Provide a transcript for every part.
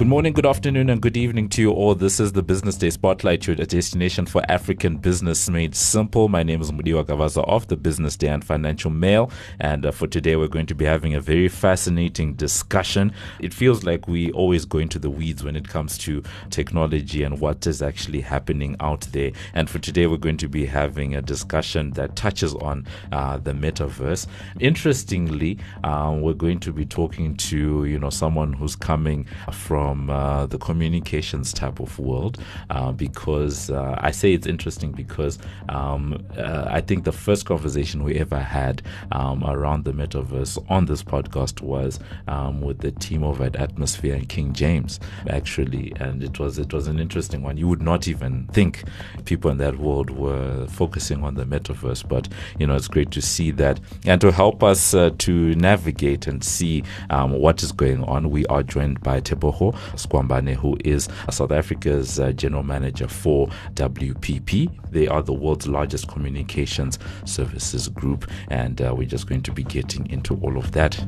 Good morning, good afternoon, and good evening to you all. This is the Business Day Spotlight, your destination for African business made simple. My name is Mudiwa Gavaza of the Business Day and Financial Mail. And uh, for today, we're going to be having a very fascinating discussion. It feels like we always go into the weeds when it comes to technology and what is actually happening out there. And for today, we're going to be having a discussion that touches on uh, the metaverse. Interestingly, uh, we're going to be talking to you know someone who's coming from from uh, the communications type of world uh, because uh, I say it's interesting because um, uh, I think the first conversation we ever had um, around the metaverse on this podcast was um, with the team over at Atmosphere and King James actually, and it was it was an interesting one. You would not even think people in that world were focusing on the metaverse, but you know it's great to see that and to help us uh, to navigate and see um, what is going on. We are joined by Teboho Skwambane, who is South Africa's uh, general manager for WPP. They are the world's largest communications services group, and uh, we're just going to be getting into all of that.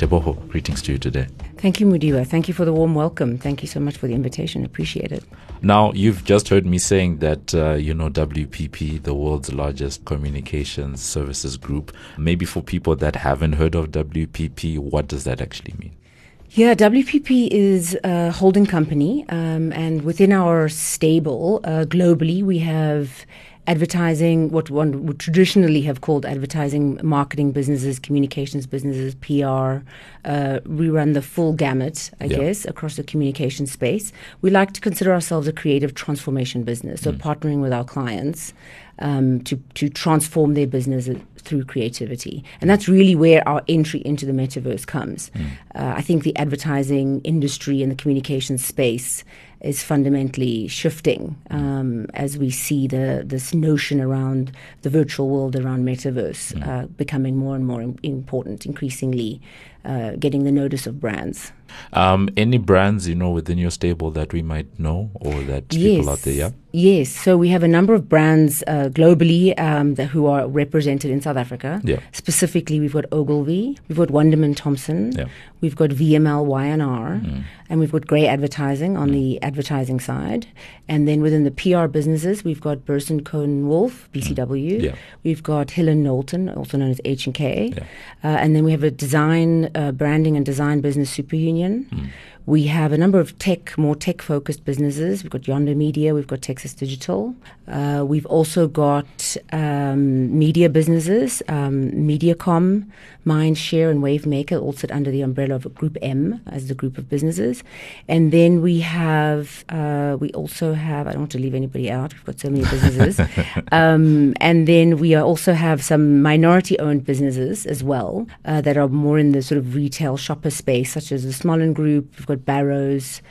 Teboho, greetings to you today. Thank you, Mudiwa. Thank you for the warm welcome. Thank you so much for the invitation. Appreciate it. Now, you've just heard me saying that, uh, you know, WPP, the world's largest communications services group. Maybe for people that haven't heard of WPP, what does that actually mean? Yeah, WPP is a holding company, um, and within our stable uh, globally, we have advertising, what one would traditionally have called advertising, marketing businesses, communications businesses, PR. Uh, we run the full gamut, I yeah. guess, across the communication space. We like to consider ourselves a creative transformation business, so mm. partnering with our clients um, to to transform their business through creativity, and that's really where our entry into the metaverse comes. Mm. Uh, I think the advertising industry and the communication space is fundamentally shifting um, as we see the this notion around the virtual world around metaverse mm. uh, becoming more and more important, increasingly uh, getting the notice of brands. Um, any brands you know within your stable that we might know or that yes. people out there, yeah? Yes, so we have a number of brands uh, globally um, that, who are represented in South Africa. Yeah. Specifically, we've got Ogilvy, we've got Wunderman Thompson, yeah. we've got VML Y&R, mm. and we've got Grey Advertising on mm. the advertising side. And then within the PR businesses, we've got Burson Cohn Wolfe, BCW. Mm. Yeah. We've got Hill and Knowlton, also known as H&K. Yeah. Uh, and then we have a design, branding and design business, Super Union. Mm. We have a number of tech, more tech focused businesses. We've got Yonder Media, we've got Texas Digital. Uh, we've also got um, media businesses, um, Mediacom, Mindshare, and Wavemaker all sit under the umbrella of Group M as the group of businesses. And then we have, uh, we also have, I don't want to leave anybody out, we've got so many businesses. um, and then we also have some minority owned businesses as well uh, that are more in the sort of retail shopper space, such as the Smollan Group. Barrows.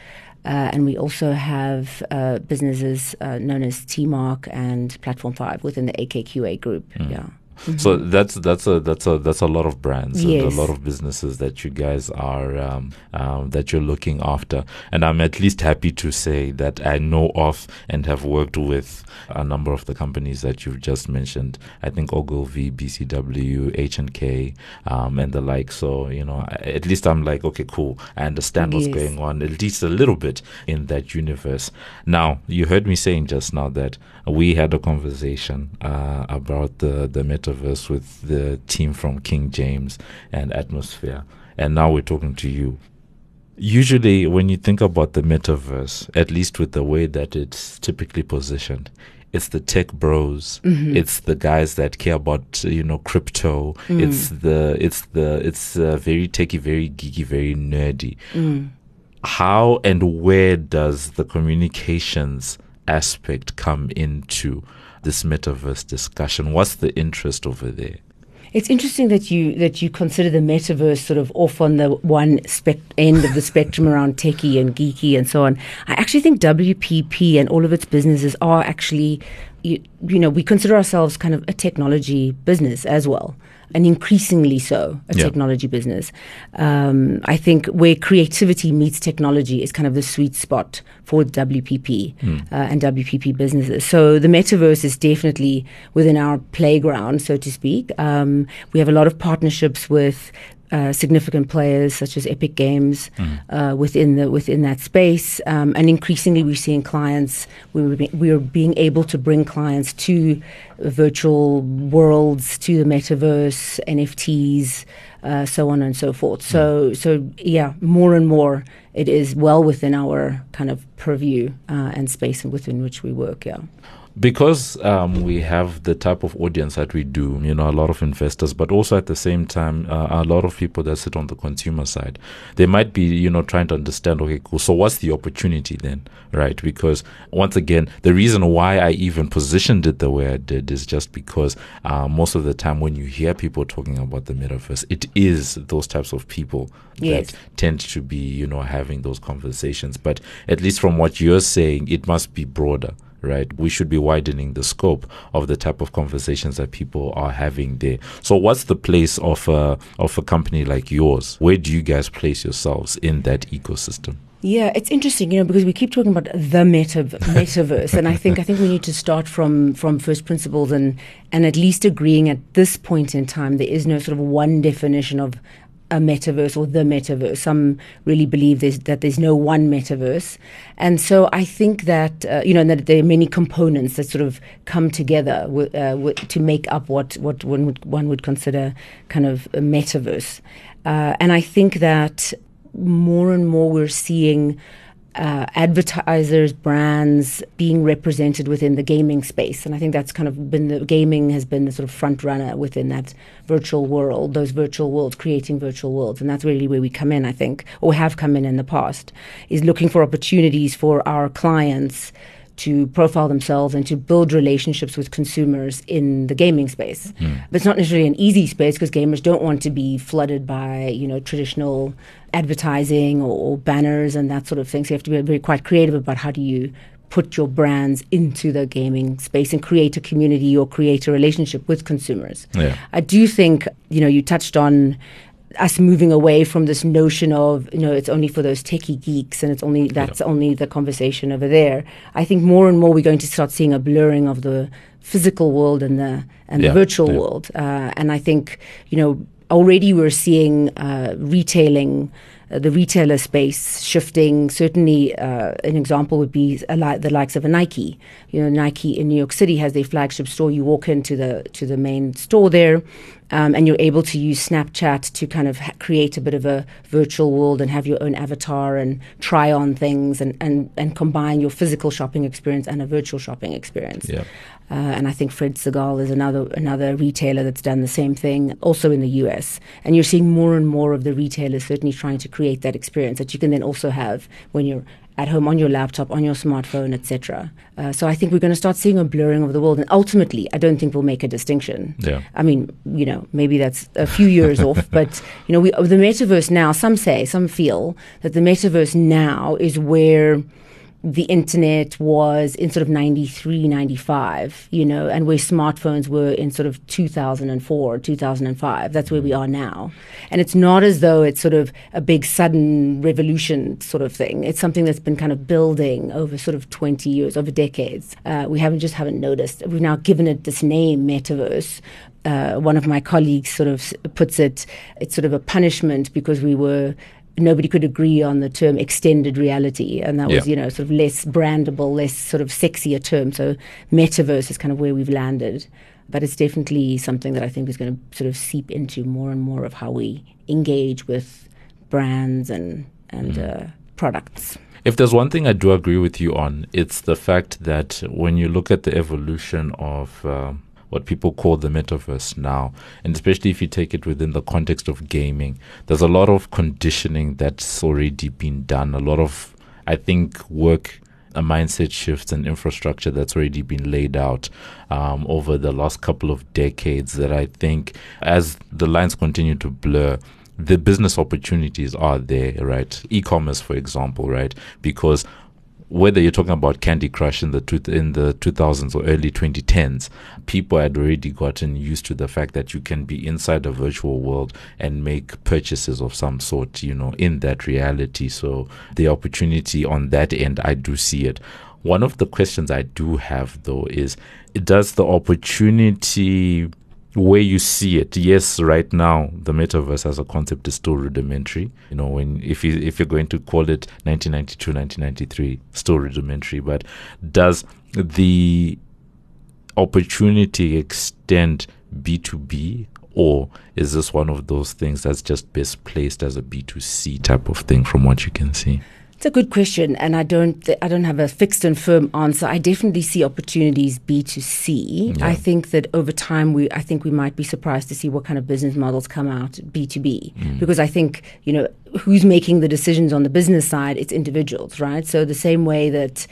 Uh, and we also have uh, businesses uh, known as TMark and Platform Five within the AKQA group. Mm. Yeah. Mm-hmm. So that's that's a that's a that's a lot of brands yes. and a lot of businesses that you guys are um, um, that you're looking after, and I'm at least happy to say that I know of and have worked with a number of the companies that you've just mentioned. I think Ogilvy, BCW, H and K, um, and the like. So you know, at least I'm like, okay, cool. I understand what's yes. going on at least a little bit in that universe. Now, you heard me saying just now that we had a conversation uh, about the the metaverse with the team from King James and Atmosphere, and now we're talking to you. Usually, when you think about the metaverse, at least with the way that it's typically positioned, it's the tech bros mm-hmm. it's the guys that care about you know crypto mm. it's the it's the it's uh, very techy very geeky very nerdy mm. how and where does the communications aspect come into this metaverse discussion? What's the interest over there? It's interesting that you that you consider the metaverse sort of off on the one spec- end of the spectrum around techie and geeky and so on. I actually think WPP and all of its businesses are actually, you, you know, we consider ourselves kind of a technology business as well. And increasingly so a yeah. technology business. Um, I think where creativity meets technology is kind of the sweet spot for WPP mm. uh, and WPP businesses. So the metaverse is definitely within our playground, so to speak. Um, we have a lot of partnerships with uh, significant players such as Epic Games mm. uh, within the within that space, um, and increasingly we're seeing clients. We were, be, we are being able to bring clients to virtual worlds, to the metaverse, NFTs, uh, so on and so forth. So mm. so yeah, more and more it is well within our kind of purview uh, and space within which we work. Yeah because um, we have the type of audience that we do, you know, a lot of investors, but also at the same time, uh, a lot of people that sit on the consumer side, they might be, you know, trying to understand, okay, cool. So what's the opportunity then, right? Because once again, the reason why I even positioned it the way I did is just because uh, most of the time when you hear people talking about the metaverse, it is those types of people yes. that tend to be, you know, having those conversations. But at least from what you're saying, it must be broader right? We should be widening the scope of the type of conversations that people are having there. So, what's the place of a, of a company like yours? Where do you guys place yourselves in that ecosystem? Yeah, it's interesting, you know, because we keep talking about the meta- metaverse, and I think I think we need to start from from first principles and and at least agreeing at this point in time there is no sort of one definition of a metaverse or the metaverse. Some really believe there's, that there's no one metaverse. And so I think that, uh, you know, that there are many components that sort of come together w- uh, w- to make up what, what one, would, one would consider kind of a metaverse. Uh, and I think that more and more we're seeing uh, advertisers, brands being represented within the gaming space. And I think that's kind of been the gaming has been the sort of front runner within that virtual world, those virtual worlds, creating virtual worlds. And that's really where we come in, I think, or have come in in the past, is looking for opportunities for our clients to profile themselves and to build relationships with consumers in the gaming space. Mm. But it's not necessarily an easy space because gamers don't want to be flooded by, you know, traditional advertising or, or banners and that sort of thing. So you have to be very quite creative about how do you put your brands into the gaming space and create a community or create a relationship with consumers. Yeah. I do think, you know, you touched on us moving away from this notion of you know it's only for those techie geeks and it's only that's yeah. only the conversation over there. I think more and more we're going to start seeing a blurring of the physical world and the and yeah. the virtual yeah. world. Uh, and I think you know already we're seeing uh, retailing the retailer space shifting. Certainly, uh, an example would be li- the likes of a Nike. You know, Nike in New York City has their flagship store. You walk into the to the main store there, um, and you're able to use Snapchat to kind of ha- create a bit of a virtual world and have your own avatar and try on things and, and, and combine your physical shopping experience and a virtual shopping experience. Yeah. Uh, and I think Fred Segal is another another retailer that's done the same thing, also in the US. And you're seeing more and more of the retailers certainly trying to create that experience that you can then also have when you're at home on your laptop, on your smartphone, etc. Uh, so I think we're going to start seeing a blurring of the world, and ultimately, I don't think we'll make a distinction. Yeah. I mean, you know, maybe that's a few years off, but you know, we, the metaverse now. Some say, some feel that the metaverse now is where the internet was in sort of 93, 95, you know, and where smartphones were in sort of 2004, 2005. That's where we are now. And it's not as though it's sort of a big sudden revolution sort of thing. It's something that's been kind of building over sort of 20 years, over decades. Uh, we haven't just haven't noticed. We've now given it this name, metaverse. Uh, one of my colleagues sort of puts it, it's sort of a punishment because we were nobody could agree on the term extended reality, and that yeah. was you know sort of less brandable, less sort of sexier term. So metaverse is kind of where we've landed, but it's definitely something that I think is going to sort of seep into more and more of how we engage with brands and and mm. uh, products. If there's one thing I do agree with you on, it's the fact that when you look at the evolution of uh, what people call the metaverse now. And especially if you take it within the context of gaming, there's a lot of conditioning that's already been done, a lot of, I think, work a mindset shifts and infrastructure that's already been laid out um, over the last couple of decades that I think as the lines continue to blur, the business opportunities are there, right? E commerce, for example, right? Because whether you're talking about Candy Crush in the two, in the 2000s or early 2010s, people had already gotten used to the fact that you can be inside a virtual world and make purchases of some sort, you know, in that reality. So the opportunity on that end, I do see it. One of the questions I do have though is, does the opportunity where you see it. Yes, right now the metaverse as a concept is still rudimentary. You know, when if you if you're going to call it 1992, 1993, still rudimentary. But does the opportunity extend B2B or is this one of those things that's just best placed as a B2C type of thing from what you can see? It's a good question, and I don't th- I don't have a fixed and firm answer. I definitely see opportunities B to C. Yeah. I think that over time we I think we might be surprised to see what kind of business models come out B two B mm. because I think you know who's making the decisions on the business side. It's individuals, right? So the same way that.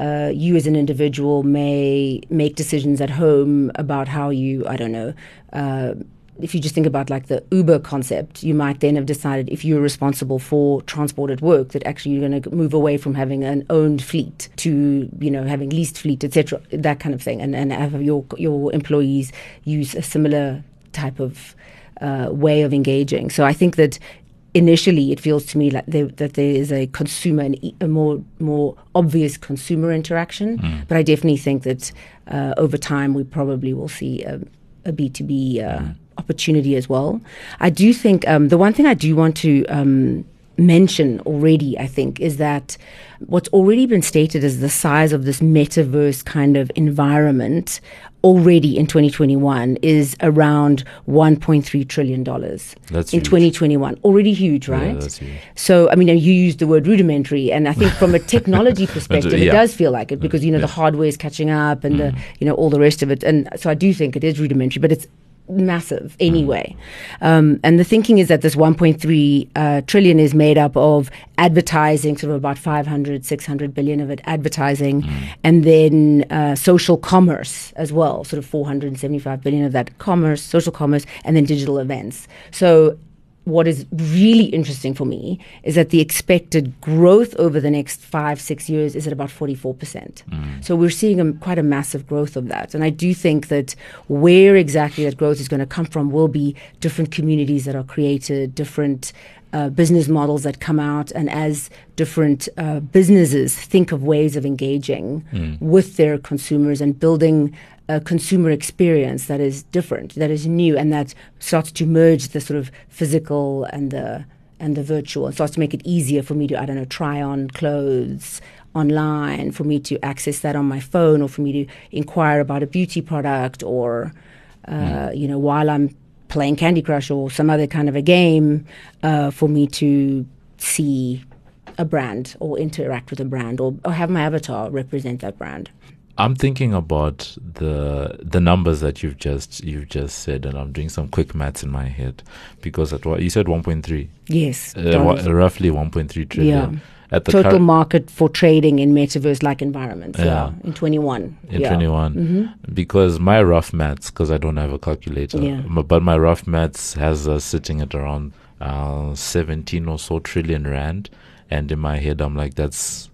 Uh, you as an individual may make decisions at home about how you, I don't know, uh, if you just think about like the Uber concept, you might then have decided if you're responsible for transport at work that actually you're going to move away from having an owned fleet to you know having leased fleet, etc. That kind of thing, and and have your your employees use a similar type of uh, way of engaging. So I think that initially it feels to me like there, that there is a consumer and a more more obvious consumer interaction, mm. but I definitely think that uh, over time we probably will see a a B2B uh, mm opportunity as well. I do think um, the one thing I do want to um, mention already, I think, is that what's already been stated as the size of this metaverse kind of environment already in 2021 is around 1.3 trillion dollars in huge. 2021 already huge right yeah, huge. so i mean you used the word rudimentary and i think from a technology perspective yeah. it does feel like it because you know yeah. the hardware is catching up and mm. the you know all the rest of it and so i do think it is rudimentary but it's massive anyway. Um, and the thinking is that this 1.3 uh, trillion is made up of advertising, sort of about 500, 600 billion of it advertising, mm. and then uh, social commerce as well, sort of 475 billion of that commerce, social commerce, and then digital events. So what is really interesting for me is that the expected growth over the next five, six years is at about 44%. Mm. So we're seeing a, quite a massive growth of that. And I do think that where exactly that growth is going to come from will be different communities that are created, different uh, business models that come out, and as different uh, businesses think of ways of engaging mm. with their consumers and building a consumer experience that is different, that is new, and that starts to merge the sort of physical and the and the virtual, and starts to make it easier for me to I don't know try on clothes online, for me to access that on my phone, or for me to inquire about a beauty product, or uh, mm. you know while I'm playing Candy Crush or some other kind of a game, uh, for me to see a brand or interact with a brand or, or have my avatar represent that brand. I'm thinking about the the numbers that you've just you've just said, and I'm doing some quick maths in my head because at what you said 1.3. Yes, uh, roughly 1.3 trillion. Yeah. At the total market for trading in metaverse-like environments. Yeah. yeah in 21. In yeah. 21, mm-hmm. because my rough maths, because I don't have a calculator, yeah. but my rough maths has us sitting at around uh, 17 or so trillion rand, and in my head I'm like, that's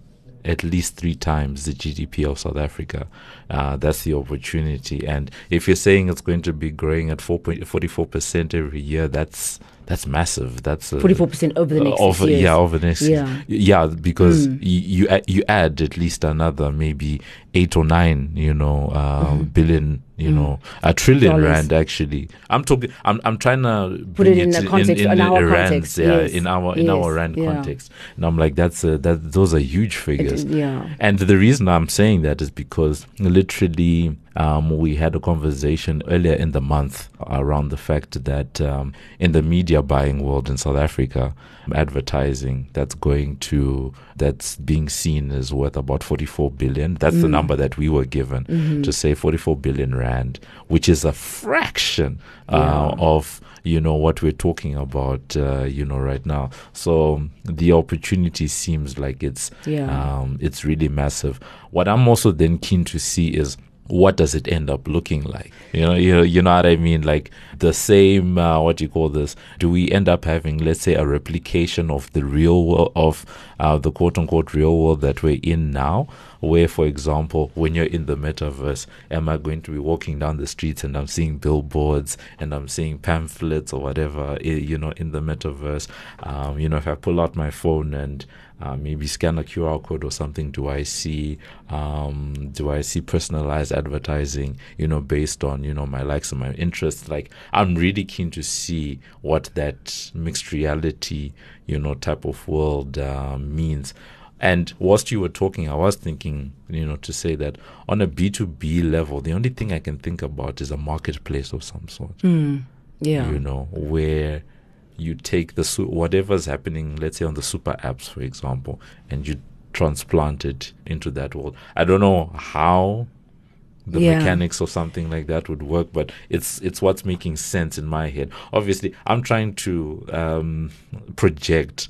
at least three times the GDP of South Africa. Uh, that's the opportunity. And if you're saying it's going to be growing at 4.44% every year, that's that's massive. That's forty four percent over the next uh, over, yeah over the next yeah yeah because mm. you you, you add at least another maybe eight or nine you know uh, mm-hmm. billion you mm. know a trillion Dollars. rand actually i'm talking i'm, I'm trying to put it in the context in, in, in our rands, context yeah yes. in our in yes. our rand yeah. context and i'm like that's a, that those are huge figures it, yeah and the reason i'm saying that is because literally um, we had a conversation earlier in the month around the fact that um, in the media buying world in South Africa, advertising that's going to that's being seen is worth about 44 billion. That's mm. the number that we were given mm-hmm. to say 44 billion rand, which is a fraction uh, yeah. of you know what we're talking about uh, you know right now so the opportunity seems like it's yeah. um, it's really massive what i'm also then keen to see is what does it end up looking like? You know, you know, you know what I mean? Like the same, uh, what do you call this? Do we end up having, let's say, a replication of the real world, of uh, the quote unquote real world that we're in now? Where, for example, when you're in the metaverse, am I going to be walking down the streets and I'm seeing billboards and I'm seeing pamphlets or whatever, you know, in the metaverse? Um, you know, if I pull out my phone and uh, maybe scan a QR code or something. Do I see um, do I see personalized advertising? You know, based on you know my likes and my interests. Like I'm really keen to see what that mixed reality you know type of world uh, means. And whilst you were talking, I was thinking, you know, to say that on a B2B level, the only thing I can think about is a marketplace of some sort. Mm, yeah. You know, where you take the whatever's happening, let's say on the super apps, for example, and you transplant it into that world. I don't know how the yeah. mechanics of something like that would work, but it's it's what's making sense in my head. Obviously, I'm trying to um, project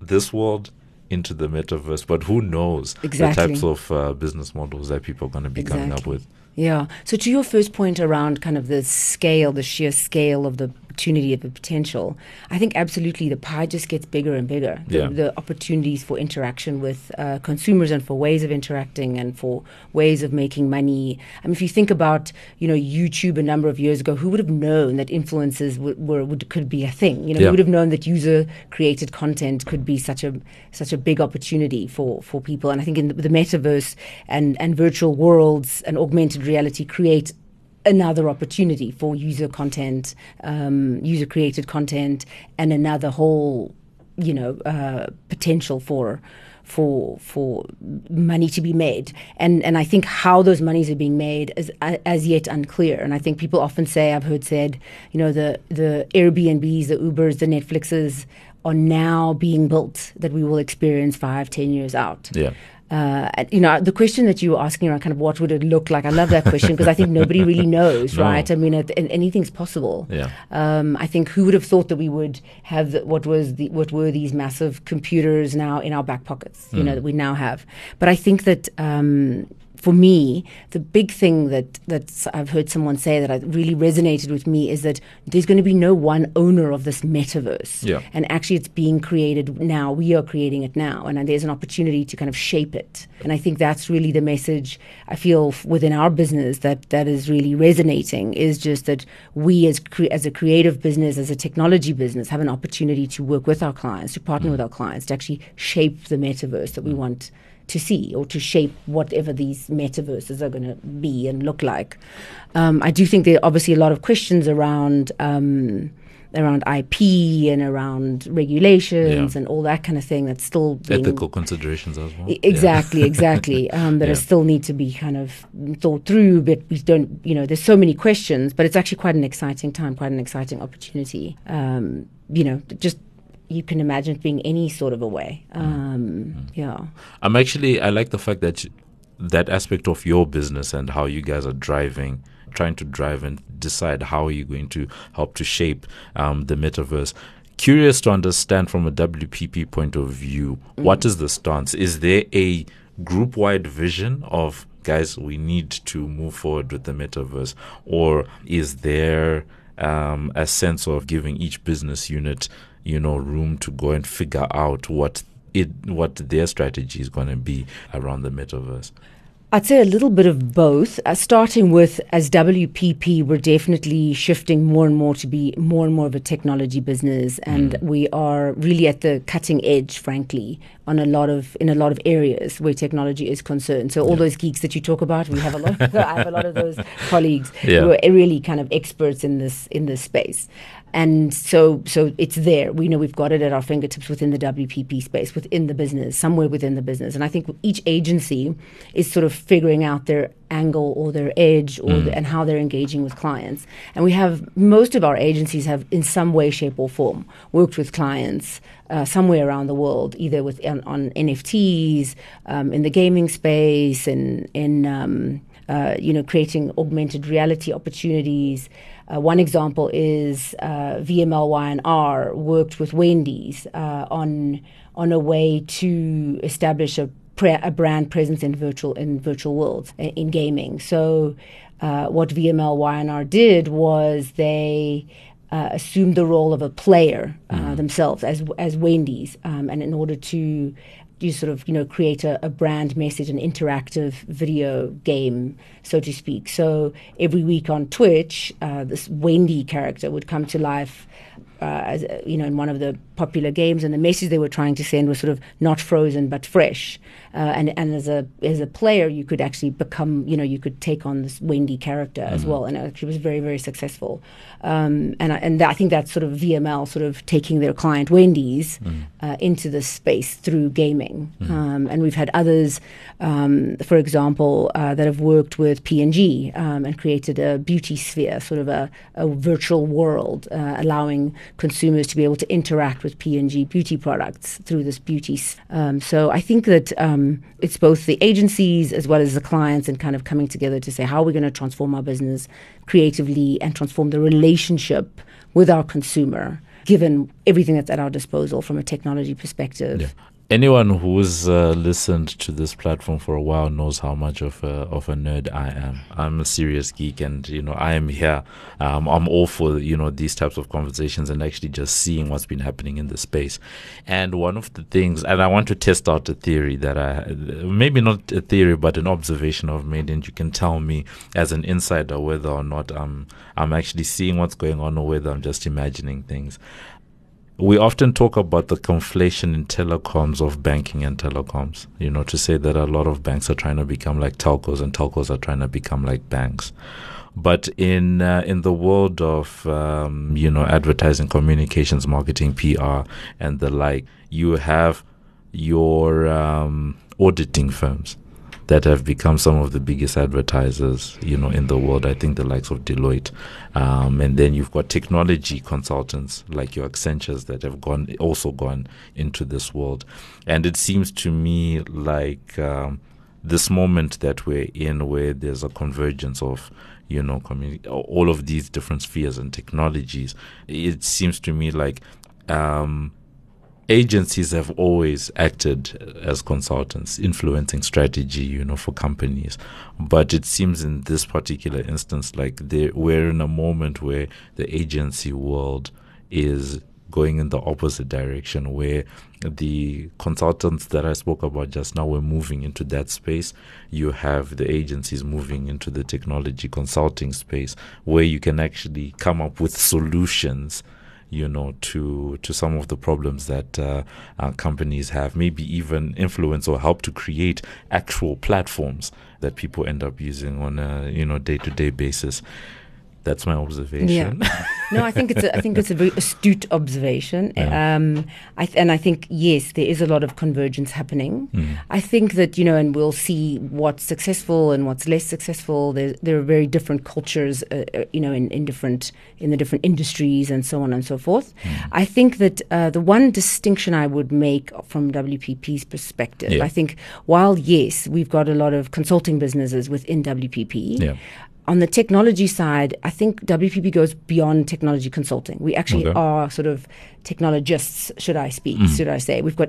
this world into the metaverse, but who knows exactly. the types of uh, business models that people are going to be exactly. coming up with. Yeah. So to your first point around kind of the scale, the sheer scale of the opportunity of the potential, I think absolutely the pie just gets bigger and bigger. The, yeah. the opportunities for interaction with uh, consumers and for ways of interacting and for ways of making money. I mean, if you think about you know YouTube a number of years ago, who would have known that influencers w- were would, could be a thing? You know, yeah. who would have known that user created content could be such a such a big opportunity for for people? And I think in the, the metaverse and and virtual worlds and augmented reality create another opportunity for user content, um, user created content, and another whole, you know, uh, potential for for for money to be made. And and I think how those monies are being made is uh, as yet unclear. And I think people often say, I've heard said, you know, the the Airbnbs, the Ubers, the Netflixes are now being built that we will experience five, ten years out. Yeah uh, you know, the question that you were asking around kind of what would it look like? I love that question because I think nobody really knows, no. right? I mean, it, anything's possible. Yeah. Um, I think who would have thought that we would have the, what was the, what were these massive computers now in our back pockets? You mm. know that we now have. But I think that um, for me, the big thing that that I've heard someone say that really resonated with me is that there's going to be no one owner of this metaverse. Yeah. And actually, it's being created now. We are creating it now, and there's an opportunity to kind of shape it. And I think that's really the message I feel within our business that that is really resonating. Is just that we, as cre- as a creative business, as a technology business, have an opportunity to work with our clients, to partner mm. with our clients, to actually shape the metaverse that we mm. want to see or to shape whatever these metaverses are going to be and look like. Um, I do think there are obviously a lot of questions around. Um, around IP and around regulations yeah. and all that kind of thing that's still being, ethical considerations as well. Exactly, yeah. exactly. Um, that yeah. still need to be kind of thought through, but we don't. You know, there's so many questions, but it's actually quite an exciting time, quite an exciting opportunity. Um, you know, just you can imagine being any sort of a way. Mm. Um, mm. Yeah. I'm actually, I like the fact that that aspect of your business and how you guys are driving, trying to drive and decide how you're going to help to shape um, the metaverse. Curious to understand from a WPP point of view, mm. what is the stance? Is there a group wide vision of guys, we need to move forward with the metaverse? Or is there um, a sense of giving each business unit you know, room to go and figure out what it what their strategy is going to be around the metaverse. I'd say a little bit of both. Uh, starting with, as WPP, we're definitely shifting more and more to be more and more of a technology business, and mm. we are really at the cutting edge, frankly, on a lot of in a lot of areas where technology is concerned. So all yeah. those geeks that you talk about, we have a lot. Of, I have a lot of those colleagues yeah. who are really kind of experts in this in this space and so so it's there. We know we've got it at our fingertips within the WPP space, within the business, somewhere within the business. And I think each agency is sort of figuring out their angle or their edge or mm. the, and how they're engaging with clients. And we have most of our agencies have in some way, shape, or form worked with clients uh, somewhere around the world, either with on, on NFTs, um, in the gaming space, and in um, uh, you know creating augmented reality opportunities. Uh, one example is uh, VMLY&R worked with Wendy's uh, on on a way to establish a pre- a brand presence in virtual in virtual worlds in gaming. So, uh, what VML Y&R did was they uh, assumed the role of a player uh, mm. themselves as as Wendy's, um, and in order to you sort of you know create a, a, brand message, an interactive video game, so to speak. So every week on Twitch, uh, this Wendy character would come to life uh, as, you know, in one of the popular games, and the message they were trying to send was sort of not frozen but fresh. Uh, and and as a as a player, you could actually become, you know, you could take on this Wendy character mm-hmm. as well, and it actually was very very successful. Um, and I, and I think that's sort of VML sort of taking their client Wendy's mm-hmm. uh, into this space through gaming. Mm-hmm. Um, and we've had others, um, for example, uh, that have worked with P&G um, and created a beauty sphere, sort of a, a virtual world, uh, allowing consumers to be able to interact with P&G beauty products through this beauty. Um, so I think that um, it's both the agencies as well as the clients and kind of coming together to say how are we going to transform our business creatively and transform the relationship with our consumer given everything that's at our disposal from a technology perspective. Yeah anyone who's uh, listened to this platform for a while knows how much of a, of a nerd I am. I'm a serious geek, and you know I am here. Um, I'm all for you know these types of conversations and actually just seeing what's been happening in the space. And one of the things, and I want to test out a theory that I maybe not a theory, but an observation I've made, and you can tell me as an insider whether or not I'm I'm actually seeing what's going on or whether I'm just imagining things we often talk about the conflation in telecoms of banking and telecoms. You know, to say that a lot of banks are trying to become like telcos and telcos are trying to become like banks. But in uh, in the world of um, you know advertising, communications, marketing, PR, and the like, you have your um, auditing firms that have become some of the biggest advertisers, you know, in the world. I think the likes of Deloitte, um, and then you've got technology consultants like your Accentures that have gone also gone into this world. And it seems to me like um, this moment that we're in, where there's a convergence of you know, communi- all of these different spheres and technologies. It seems to me like um, agencies have always acted as consultants, influencing strategy, you know, for companies. But it seems in this particular instance, like we're in a moment where the agency world is going in the opposite direction, where the consultants that I spoke about just now were moving into that space. You have the agencies moving into the technology consulting space, where you can actually come up with solutions you know, to to some of the problems that uh, uh, companies have. Maybe even influence or help to create actual platforms that people end up using on a you know day to day basis. That's my observation. Yeah. no, I think it's a, I think it's a very astute observation. Yeah. Um, I th- and I think yes, there is a lot of convergence happening. Mm. I think that you know, and we'll see what's successful and what's less successful. There, there are very different cultures, uh, uh, you know, in, in different in the different industries and so on and so forth. Mm. I think that uh, the one distinction I would make from WPP's perspective, yeah. I think while yes, we've got a lot of consulting businesses within WPP. On the technology side, I think WPP goes beyond technology consulting. We actually okay. are sort of technologists, should I speak, mm. should I say. We've got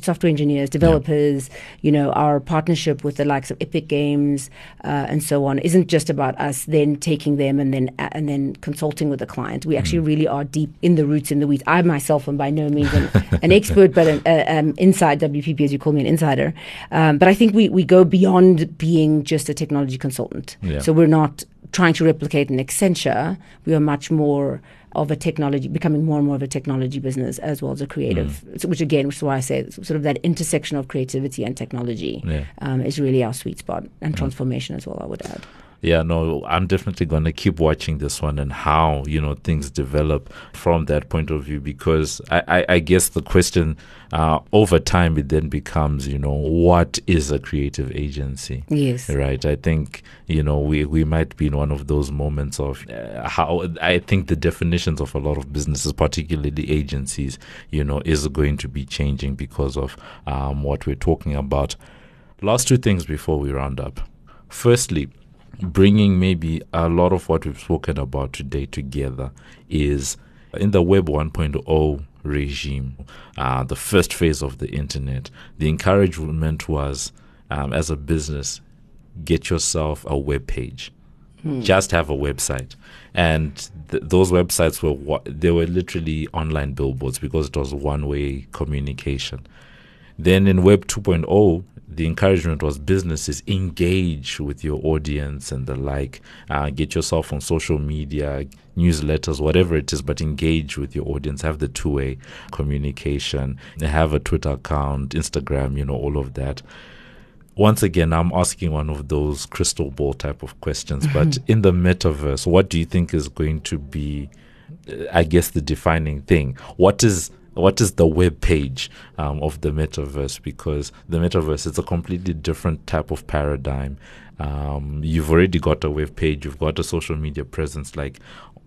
software engineers, developers, yeah. you know, our partnership with the likes of Epic Games uh, and so on isn't just about us then taking them and then uh, and then consulting with the client. We actually mm. really are deep in the roots, in the weeds. I myself am by no means an, an expert, but an uh, um, inside WPP, as you call me, an insider. Um, but I think we, we go beyond being just a technology consultant. Yeah. So we're not trying to replicate an Accenture. We are much more of a technology, becoming more and more of a technology business as well as a creative, mm. so, which again, which is why I say sort of that intersection of creativity and technology yeah. um, is really our sweet spot and mm. transformation as well, I would add. Yeah, no, I'm definitely going to keep watching this one and how, you know, things develop from that point of view because I, I, I guess the question uh, over time it then becomes, you know, what is a creative agency? Yes. Right. I think, you know, we, we might be in one of those moments of uh, how I think the definitions of a lot of businesses, particularly agencies, you know, is going to be changing because of um, what we're talking about. Last two things before we round up. Firstly, bringing maybe a lot of what we've spoken about today together is in the Web 1.0 regime, uh, the first phase of the internet, the encouragement was um, as a business, get yourself a web page. Hmm. Just have a website, and th- those websites were wa- they were literally online billboards because it was one way communication. Then in Web 2.0, the encouragement was businesses engage with your audience and the like. Uh, get yourself on social media, newsletters, whatever it is, but engage with your audience. Have the two way communication. Have a Twitter account, Instagram, you know, all of that. Once again, I'm asking one of those crystal ball type of questions, but in the metaverse, what do you think is going to be, uh, I guess, the defining thing? What is what is the web page um, of the metaverse? Because the metaverse is a completely different type of paradigm. Um, you've already got a web page you've got a social media presence. Like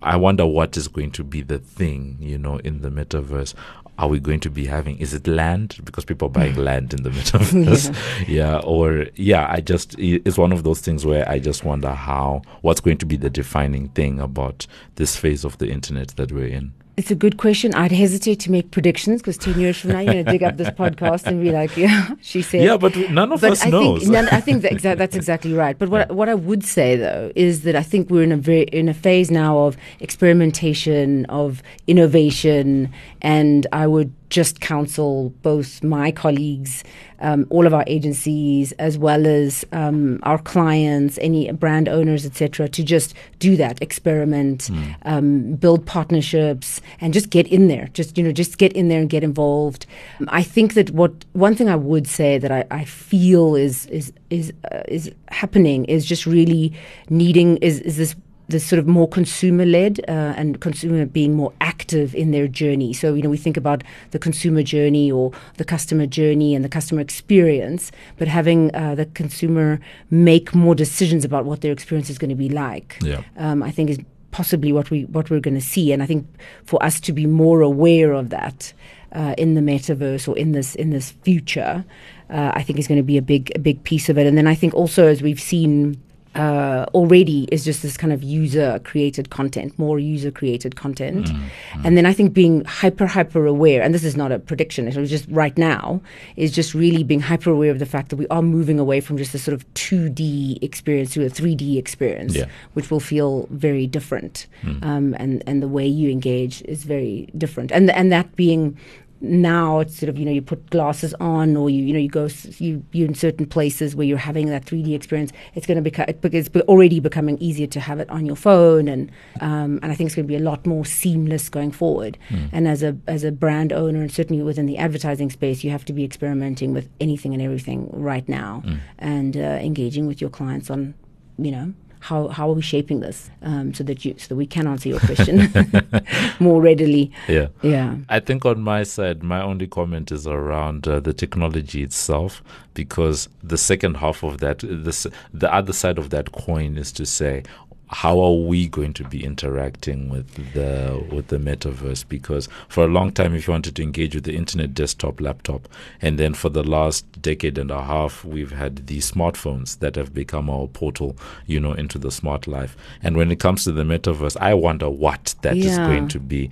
i wonder what is going to be the thing you know in the metaverse. Are we going to be having is it land? Because people are buying land in the metaverse. Yeah. yeah or yeah i just it's one of those things where i just wonder how what's going to be the defining thing about this phase of the internet that we're in it's a good question. I'd hesitate to make predictions because 10 years from now, you're going to dig up this podcast and be like, yeah, she said. Yeah, but none of but us I knows. Think, none, I think that exa- that's exactly right. But what, what I would say, though, is that I think we're in a, very, in a phase now of experimentation, of innovation, and I would just counsel both my colleagues, um, all of our agencies, as well as um, our clients, any brand owners, etc., to just do that, experiment, mm. um, build partnerships, and just get in there. Just you know, just get in there and get involved. I think that what one thing I would say that I, I feel is is is uh, is happening is just really needing is is this the sort of more consumer led uh, and consumer being more active in their journey. So, you know, we think about the consumer journey or the customer journey and the customer experience, but having uh, the consumer make more decisions about what their experience is going to be like, yeah. um, I think is possibly what we what we're going to see. And I think for us to be more aware of that uh, in the metaverse or in this in this future, uh, I think is going to be a big a big piece of it. And then I think also as we've seen uh, already is just this kind of user created content, more user created content. Mm-hmm. And then I think being hyper, hyper aware, and this is not a prediction, it's just right now, is just really being hyper aware of the fact that we are moving away from just a sort of 2D experience to a 3D experience, yeah. which will feel very different. Mm. Um, and, and the way you engage is very different. And, and that being now it's sort of you know you put glasses on or you you know you go you you in certain places where you're having that 3D experience it's going to become it's already becoming easier to have it on your phone and um, and I think it's going to be a lot more seamless going forward mm. and as a as a brand owner and certainly within the advertising space you have to be experimenting with anything and everything right now mm. and uh, engaging with your clients on you know how how are we shaping this um, so that you so that we can answer your question more readily. Yeah, yeah. I think on my side, my only comment is around uh, the technology itself, because the second half of that, this the other side of that coin is to say, how are we going to be interacting with the with the metaverse? Because for a long time if you wanted to engage with the internet desktop laptop and then for the last decade and a half we've had these smartphones that have become our portal you know into the smart life. And when it comes to the metaverse i wonder what that yeah. is going to be.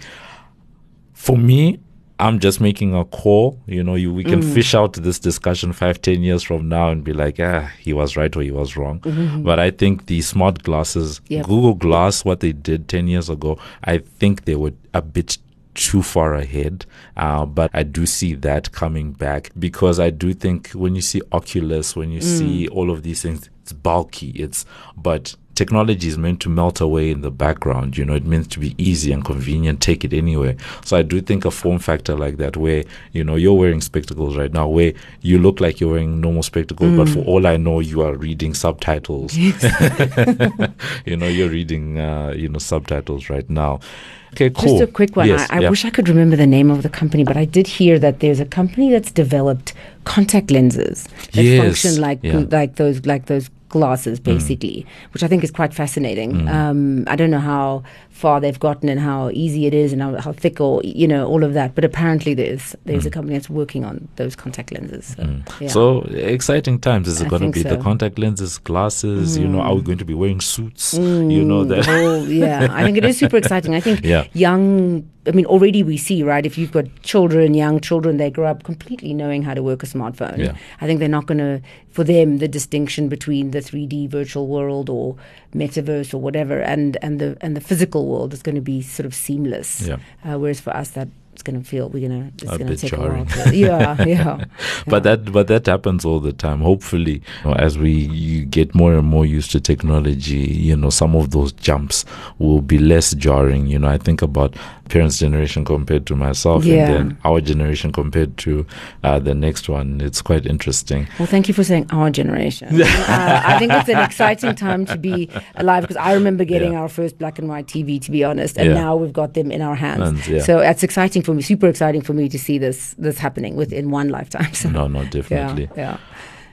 For me I'm just making a call. You know, you, we can mm. fish out this discussion five, ten years from now and be like, ah, he was right or he was wrong. Mm-hmm. But I think the smart glasses, yep. Google Glass, what they did 10 years ago, I think they were a bit too far ahead. Uh, but I do see that coming back because I do think when you see Oculus, when you mm. see all of these things, it's bulky. It's, but technology is meant to melt away in the background. You know, it means to be easy and convenient, take it anywhere. So I do think a form factor like that, where you know you're wearing spectacles right now, where you look like you're wearing normal spectacles, mm. but for all I know, you are reading subtitles. you know, you're reading uh, you know subtitles right now. Okay, cool. Just a quick one. Yes, I, I yeah. wish I could remember the name of the company, but I did hear that there's a company that's developed contact lenses that yes, function like yeah. like those like those glasses, mm. basically, mm. which I think is quite fascinating. Mm. Um, I don't know how far they've gotten and how easy it is and how, how thick or you know all of that, but apparently there's there's mm. a company that's working on those contact lenses. So, mm. yeah. so exciting times. Is it going to be so. the contact lenses, glasses? You know, are we mm. going to be wearing suits? You know that. Whole, yeah, I think it is super exciting. I think yeah. young I mean, already we see, right? If you've got children, young children, they grow up completely knowing how to work a smartphone. Yeah. I think they're not going to, for them, the distinction between the 3D virtual world or metaverse or whatever, and and the and the physical world is going to be sort of seamless. Yeah. Uh, whereas for us, that going to feel we're going to it's going to take jarring. a while. To, yeah, yeah. but that but that happens all the time hopefully you know, as we you get more and more used to technology you know some of those jumps will be less jarring you know i think about parents generation compared to myself Yeah. and then our generation compared to uh, the next one it's quite interesting Well, thank you for saying our generation. uh, I think it's an exciting time to be alive because I remember getting Yeah. our first black and white TV, to be honest, and Yeah. now we've got them in our hands. So it's exciting for me, super exciting for me to see this this happening within one lifetime. So, no no yeah, definitely yeah.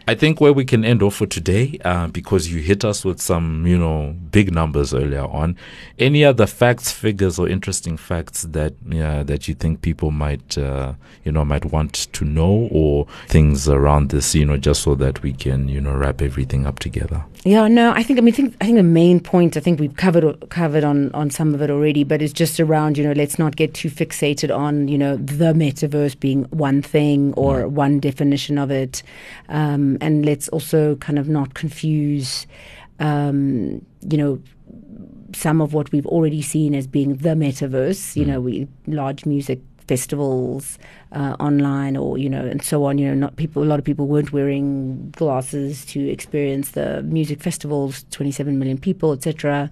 I think where we can end off for today, uh, because you hit us with some, you know, big numbers earlier on. Any other facts, figures, or interesting facts that, yeah, that you think people might, uh, you know, might want to know, or things around this, you know, just so that we can, you know, wrap everything up together. Yeah, no, I think I mean, I think I think the main point I think we've covered covered on on some of it already, but it's just around you know let's not get too fixated on you know the metaverse being one thing or one definition of it, um, and let's also kind of not confuse, um, you know. Some of what we've already seen as being the metaverse, you know, we large music festivals uh, online or you know and so on you know not people a lot of people weren't wearing glasses to experience the music festivals 27 million people etc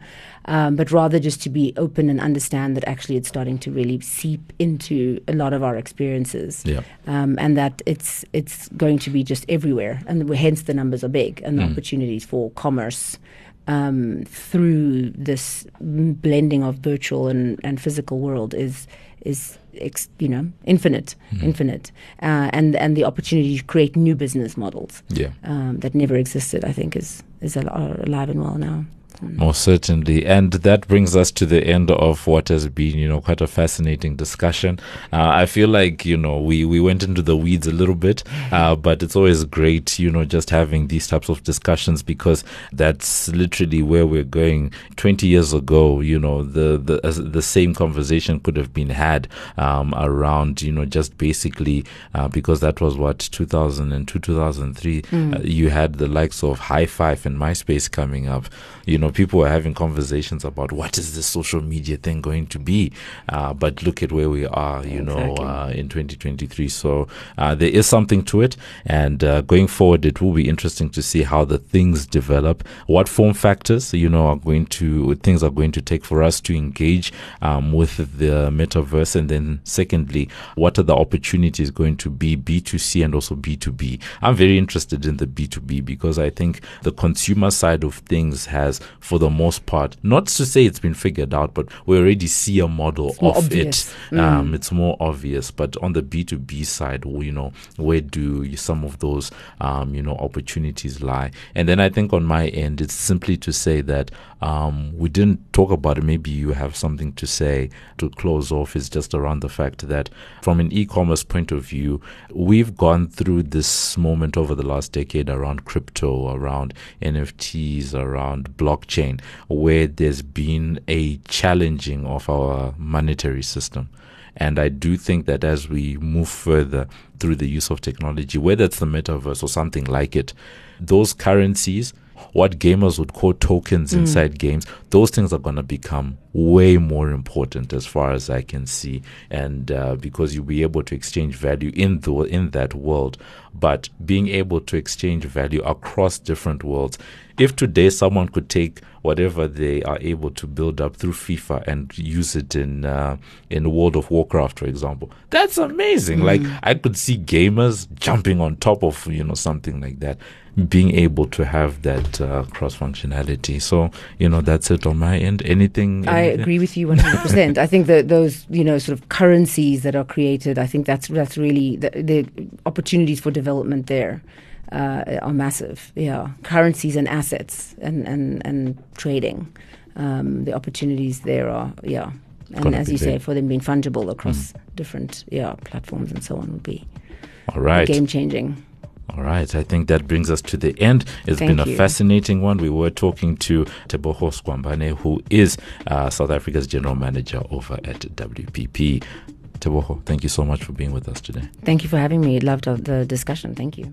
um, but rather just to be open and understand that actually it's starting to really seep into a lot of our experiences Yeah. um, and that it's it's going to be just everywhere and hence the numbers are big and the Mm. opportunities for commerce um, through this blending of virtual and, and physical world is is ex, you know infinite, infinite, uh, and and the opportunity to create new business models Yeah. um, that never existed. I think is is alive and well now. Most certainly. And that brings us to the end of what has been, you know, quite a fascinating discussion. Uh, I feel like, you know, we, we went into the weeds a little bit, uh, but it's always great, you know, just having these types of discussions because that's literally where we're going. 20 years ago, you know, the, the, as the same conversation could have been had um, around, you know, just basically uh, because that was what, 2002, 2003, uh, you had the likes of Hi5 and MySpace coming up. You know, people were having conversations about what is this social media thing going to be. Uh, but look at where we are, you know, uh, in 2023. So uh, there is something to it. And uh, going forward, it will be interesting to see how the things develop, what form factors, you know, are going to, things are going to take for us to engage um, with the metaverse. And then, secondly, what are the opportunities going to be B2C and also B2B? I'm very interested in the B2B because I think the consumer side of things has, for the most part, not to say it's been figured out, but we already see a model of obvious. it. Um, it's more obvious, but on the B2B side, you know, where do you- some of those, um, you know, opportunities lie? And then I think on my end, it's simply to say that um, we didn't talk about it. Maybe you have something to say to close off. Is just around the fact that from an e-commerce point of view, we've gone through this moment over the last decade around crypto, around NFTs, around blockchain, where there's been a challenging of our monetary system. And I do think that as we move further through the use of technology, whether it's the metaverse or something like it, those currencies, what gamers would call tokens inside games, those things are going to become way more important as far as I can see. And uh, because you'll be able to exchange value in the in that world, but being able to exchange value across different worlds. If today someone could take whatever they are able to build up through FIFA and use it in uh, in World of Warcraft, for example, that's amazing. Like I could see gamers jumping on top of you know something like that, being able to have that uh, cross functionality. So you know that's it on my end. Anything? I anything? agree with you 100%. I think that those, you know, sort of currencies that are created, I think that's that's really the, the opportunities for development there uh, are massive. Yeah, currencies and assets and and and trading, um, the opportunities there are yeah. And as you say, for them being fungible across different yeah platforms and so on would be All right. game changing. All right. I think that brings us to the end. It's Thank been a you. fascinating one. We were talking to Teboho Skwambane, who is uh, South Africa's general manager over at WPP. Teboho, thank you so much for being with us today. Thank you for having me. Loved the discussion. Thank you.